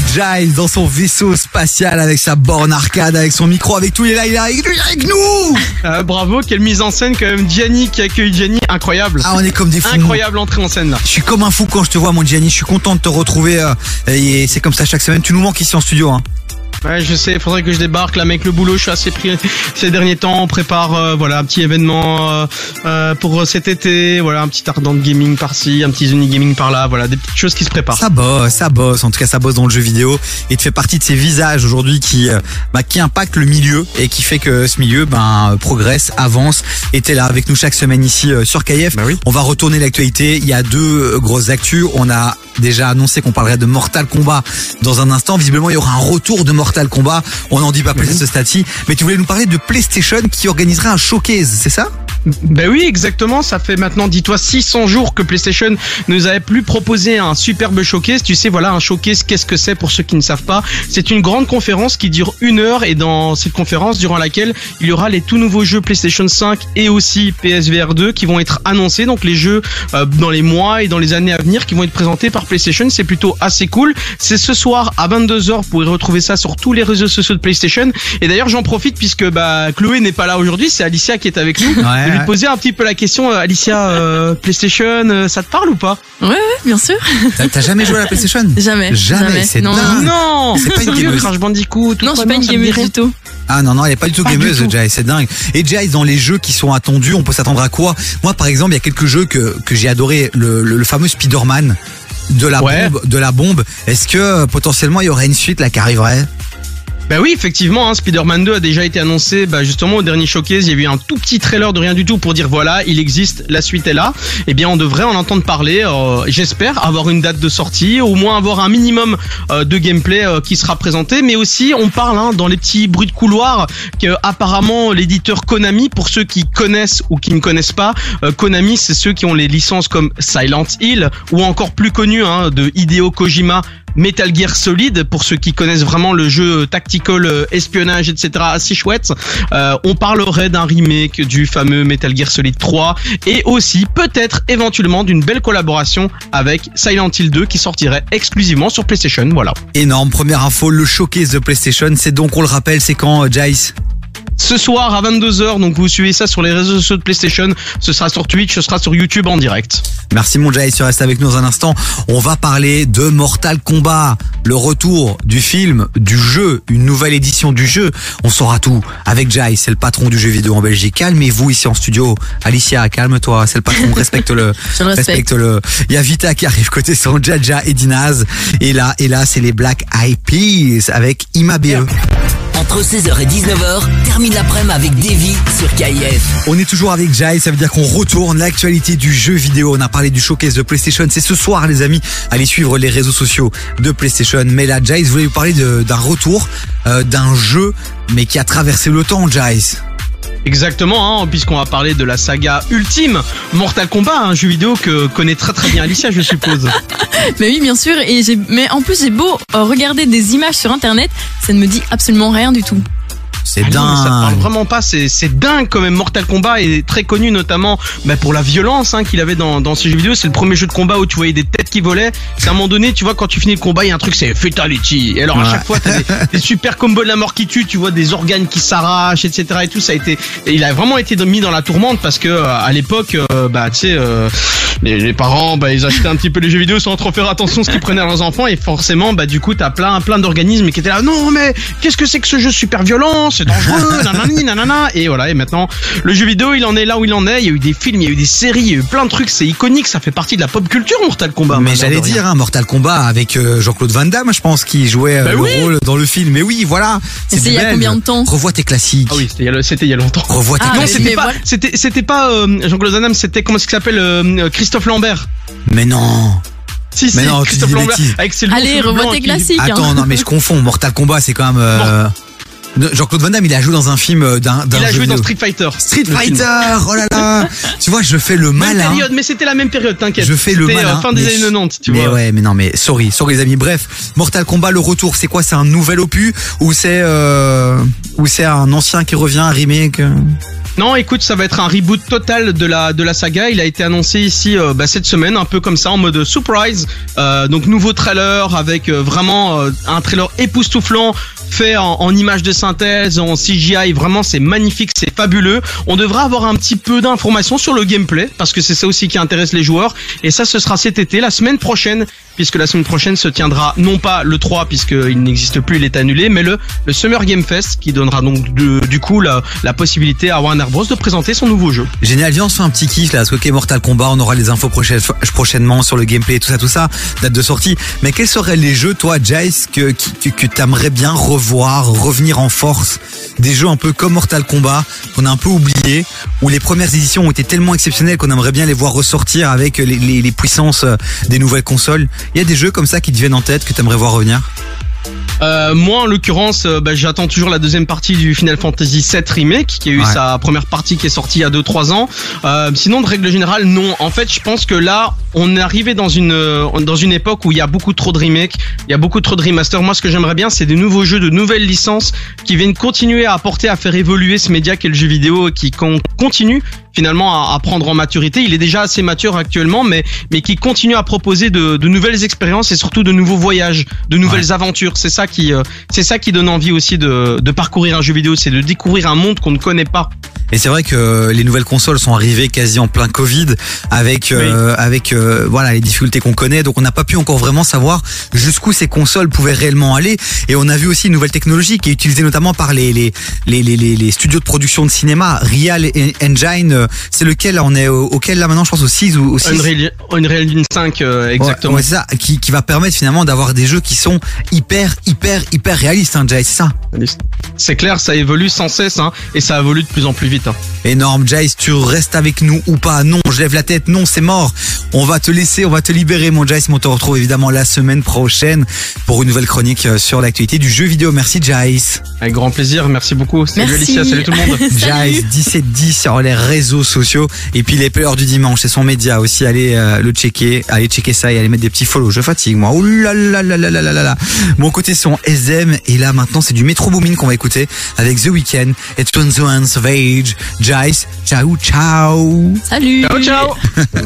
Giles dans son vaisseau spatial avec sa borne arcade, avec son micro, avec tout, il est là, il est avec nous Euh, bravo, quelle mise en scène quand même. Gianni qui accueille Gianni, incroyable. Ah, on est comme des fous. Incroyable entrée en scène là. Je suis comme un fou quand je te vois, mon Gianni. Je suis content de te retrouver. euh, et c'est comme ça chaque semaine. Tu nous manques ici en studio. Hein. Ouais, je sais, faudrait que je débarque là, mec. Le boulot, je suis assez pris ces derniers temps. On prépare, euh, voilà, un petit événement euh, euh, pour cet été. Voilà, un petit ardent de gaming par-ci, un petit Zuni gaming par-là. Voilà, des petites choses qui se préparent. Ça bosse, ça bosse. En tout cas, ça bosse dans le jeu vidéo et tu fais partie de ces visages aujourd'hui qui, euh, bah, qui impactent le milieu et qui fait que ce milieu, ben, euh, progresse, avance. Et t'es là avec nous chaque semaine ici euh, sur KF. Bah oui. On va retourner l'actualité. Il y a deux euh, grosses actus. On a déjà annoncé qu'on parlerait de Mortal Kombat dans un instant. Visiblement, il y aura un retour de Mortal Kombat. On n'en dit pas plus à ce stade-ci. Mais tu voulais nous parler de PlayStation qui organiserait un showcase, c'est ça? Ben oui, exactement. Ça fait maintenant, dis-toi, 600 jours que PlayStation nous avait plus proposé un superbe showcase. Tu sais, voilà, un showcase, qu'est-ce que c'est pour ceux qui ne savent pas? C'est une grande conférence qui dure une heure et dans cette conférence, durant laquelle il y aura les tout nouveaux jeux PlayStation 5 et aussi PSVR 2 qui vont être annoncés. Donc les jeux euh, dans les mois et dans les années à venir qui vont être présentés par PlayStation. C'est plutôt assez cool. C'est ce soir à 22h. Vous pourrez retrouver ça sur tous les réseaux sociaux de PlayStation. Et d'ailleurs, j'en profite puisque bah, Chloé n'est pas là aujourd'hui. C'est Alicia qui est avec nous. Ouais, lui ouais. poser un petit peu la question, euh, Alicia, euh, PlayStation, euh, ça te parle ou pas Ouais, ouais, bien sûr. T'as- jamais joué à la PlayStation? Jamais. Jamais, c'est non. dingue. Non C'est pas une gameuse. Crash Bandicoot tout Non, je suis pas une te gameuse du tout. Ah non, non, elle est pas du tout Pas du gameuse, tout. Jai, c'est dingue. Et Jai, dans les jeux qui sont attendus, on peut s'attendre à quoi? Moi, par exemple, il y a quelques jeux que, que j'ai adoré, le, le, le fameux Spider-Man de la Ouais. bombe, de la bombe. Est-ce que potentiellement il y aurait une suite là qui arriverait? Bah oui, effectivement, hein, Spider-Man 2 a déjà été annoncé bah, justement au dernier showcase. Il y a eu un tout petit trailer de rien du tout pour dire voilà, il existe, la suite est là. Eh bien, on devrait en entendre parler. euh, J'espère avoir une date de sortie, au moins avoir un minimum euh, de gameplay euh, qui sera présenté. Mais aussi, on parle hein, dans les petits bruits de couloir que apparemment l'éditeur Konami, pour ceux qui connaissent ou qui ne connaissent pas, Konami, c'est ceux qui ont les licences comme Silent Hill ou encore plus connu hein, de Hideo Kojima. Metal Gear Solid, pour ceux qui connaissent vraiment le jeu tactical, euh, espionnage, etc., assez chouette. Euh, on parlerait d'un remake du fameux Metal Gear Solid 3 et aussi peut-être éventuellement d'une belle collaboration avec Silent Hill 2 qui sortirait exclusivement sur PlayStation. Voilà. Énorme, première info, le showcase de PlayStation, c'est donc, on le rappelle, c'est quand, euh, Jace? Ce soir à 22h, donc vous suivez ça sur les réseaux sociaux de PlayStation. Ce sera sur Twitch, ce sera sur YouTube en direct. Merci mon Jai, tu restes avec nous dans un instant. On va parler de Mortal Kombat, le retour du film, du jeu, une nouvelle édition du jeu. On saura tout avec Jai, c'est le patron du jeu vidéo en Belgique. Calmez-vous ici en studio. Alicia, calme-toi, c'est le patron, respecte-le. Respecte-le. Il y a Vita qui arrive côté son Jaja et Dinaz. Et là, et là, c'est les Black Eyed Peas avec Ima BE. Entre 16h et 19h, termine l'après-midi avec Davy sur KIF. On est toujours avec Jai, ça veut dire qu'on retourne l'actualité du jeu vidéo. On a parlé du showcase de PlayStation, c'est ce soir les amis. Allez suivre les réseaux sociaux de PlayStation. Mais là, Jai, je voulais vous parler d'un retour euh, d'un jeu, mais qui a traversé le temps, Jai. Exactement, hein, puisqu'on va parler de la saga ultime Mortal Kombat, un jeu vidéo que connaît très très bien Alicia, je suppose. Mais oui, bien sûr. Et mais en plus, j'ai beau regarder des images sur internet, ça ne me dit absolument rien du tout. C'est Ah non, mais ça parle dingue. vraiment pas, c'est c'est dingue quand même. Mortal Kombat est très connu notamment bah, pour la violence hein, qu'il avait dans, dans ces jeux vidéo. C'est le premier jeu de combat où tu voyais des têtes qui volaient. C'est à un moment donné, tu vois, quand tu finis le combat, il y a un truc, c'est Fatality. Et alors à Ouais. chaque fois, t'as des, des super combos de la mort qui tue, tu vois des organes qui s'arrachent, etc. Et tout, ça a été, il a vraiment été mis dans la tourmente parce que euh, à l'époque, euh, bah tu sais, euh, les, les parents, bah ils achetaient un petit peu les jeux vidéo sans trop faire attention à ce qu'ils prenaient à leurs enfants et forcément, bah du coup, t'as plein plein d'organismes qui étaient là. Non mais qu'est-ce que c'est que ce jeu super violent, c'est dangereux, nanani, nanana. Et voilà. Et maintenant, le jeu vidéo, il en est là où il en est. Il y a eu des films, il y a eu des séries, il y a eu plein de trucs. C'est iconique, ça fait partie de la pop culture Mortal Kombat. Mais j'allais dire, hein, Mortal Kombat avec euh, Jean-Claude Van Damme, je pense, qui jouait euh, Bah le oui. rôle dans le film. Mais oui, voilà. C'est il y a combien de temps Revois tes classiques. Ah oui, c'était il y a longtemps. Revois tes Ah, non, c'était pas, voilà. c'était, c'était pas euh, Jean-Claude Van Damme, c'était comment est-ce qu'il s'appelle euh, Christophe Lambert. Mais non. Si, si, Mais non, Christophe Lambert avec ses Allez, revois tes qui- classiques. hein. Attends, non, mais je confonds. Mortal Kombat, c'est quand même. euh, Jean-Claude Van Damme, il a joué dans un film euh, d'un Il a joué dans. Street Fighter. Street film. Fighter, oh là là Tu vois, je fais le période, mais c'était la même période, t'inquiète. Je fais le C'était, euh, malin. fin des mais- années 90, tu mais vois. ouais, mais non, mais sorry, sorry les amis. Bref, Mortal Kombat, le retour, c'est quoi? C'est un nouvel opus ou c'est euh, ou c'est un ancien qui revient, un remake? Non, écoute, ça va être un reboot total de la de la saga. Il a été annoncé ici euh, bah, cette semaine, un peu comme ça, en mode surprise. Euh, donc nouveau trailer avec euh, vraiment un trailer époustouflant fait en, en images de synthèse, en CGI. Vraiment, c'est magnifique, c'est fabuleux. On devrait avoir un petit peu d'informations sur le gameplay parce que c'est ça aussi qui intéresse les joueurs. Et ça, ce sera cet été, la semaine prochaine, puisque la semaine prochaine se tiendra non pas le 3 puisqu'il n'existe plus, il est annulé, mais le le Summer Game Fest qui donnera donc de- du coup la, la possibilité à Warner Bros de présenter son nouveau jeu. Génial, viens on se fait un petit kiff là, ok, Mortal Kombat, on aura les infos prochaine- prochainement sur le gameplay, tout ça, tout ça, date de sortie. Mais quels seraient les jeux, toi, Jace, que, que, que t'aimerais bien revoir, revenir en force Des jeux un peu comme Mortal Kombat, qu'on a un peu oublié, où les premières éditions ont été tellement exceptionnelles qu'on aimerait bien les voir ressortir avec les puissances euh, des nouvelles consoles. Il y a des jeux comme ça qui te viennent en tête que t'aimerais voir revenir? Euh, moi, en l'occurrence, euh, bah, j'attends toujours la deuxième partie du Final Fantasy VII Remake, qui a eu Ouais. sa première partie qui est sortie il y a 2-3 ans. Euh, sinon, de règle générale, non. En fait, je pense que là, on est arrivé dans une euh, dans une époque où il y a beaucoup trop de remakes, il y a beaucoup trop de remasters. Moi, ce que j'aimerais bien, c'est des nouveaux jeux, de nouvelles licences qui viennent continuer à apporter, à faire évoluer ce média qu'est le jeu vidéo, et qui con- continue finalement à, à prendre en maturité. Il est déjà assez mature actuellement, mais mais qui continue à proposer de, de nouvelles expériences et surtout de nouveaux voyages, de nouvelles aventures. C'est ça qui euh, c'est ça qui donne envie aussi de parcourir un jeu vidéo, c'est de découvrir un monde qu'on ne connaît pas. Et c'est vrai que les nouvelles consoles sont arrivées quasi en plein Covid avec euh, avec euh, voilà les difficultés qu'on connaît. Donc on n'a pas pu encore vraiment savoir jusqu'où ces consoles pouvaient réellement aller. Et on a vu aussi une nouvelle technologie qui est utilisée notamment par les les les les, les, studios de production de cinéma Real Engine euh, c'est lequel on est au- auquel là maintenant je pense au 6 ou au 6 Unreal, Unreal Engine 5 euh, exactement. Ouais, ouais, c'est ça qui, qui va permettre finalement d'avoir des jeux qui sont hyper hyper hyper réalistes hein, Jay c'est ça? C'est clair, ça évolue sans cesse hein, et ça évolue de plus en plus vite vite. Hein. Énorme, Jace, tu restes avec nous ou pas? Non, je lève la tête, non, c'est mort. On va te laisser, on va te libérer, mon Jace. On te retrouve évidemment la semaine prochaine pour une nouvelle chronique euh, sur l'actualité du jeu vidéo. Merci, Jace. Avec grand plaisir, merci beaucoup. Salut merci. Alicia, salut tout le monde. Jace, 1710 sur les réseaux sociaux. Et puis les players du dimanche, c'est son média aussi. Allez euh, le checker, allez checker ça et allez mettre des petits follow. Je fatigue, moi. Ouh là là là là là là là. Mon côté son SM. Et là, maintenant, c'est du Metro Booming qu'on va écouter avec The Weeknd et Tons of Age. Jace, ciao ciao. Salut Ciao ciao.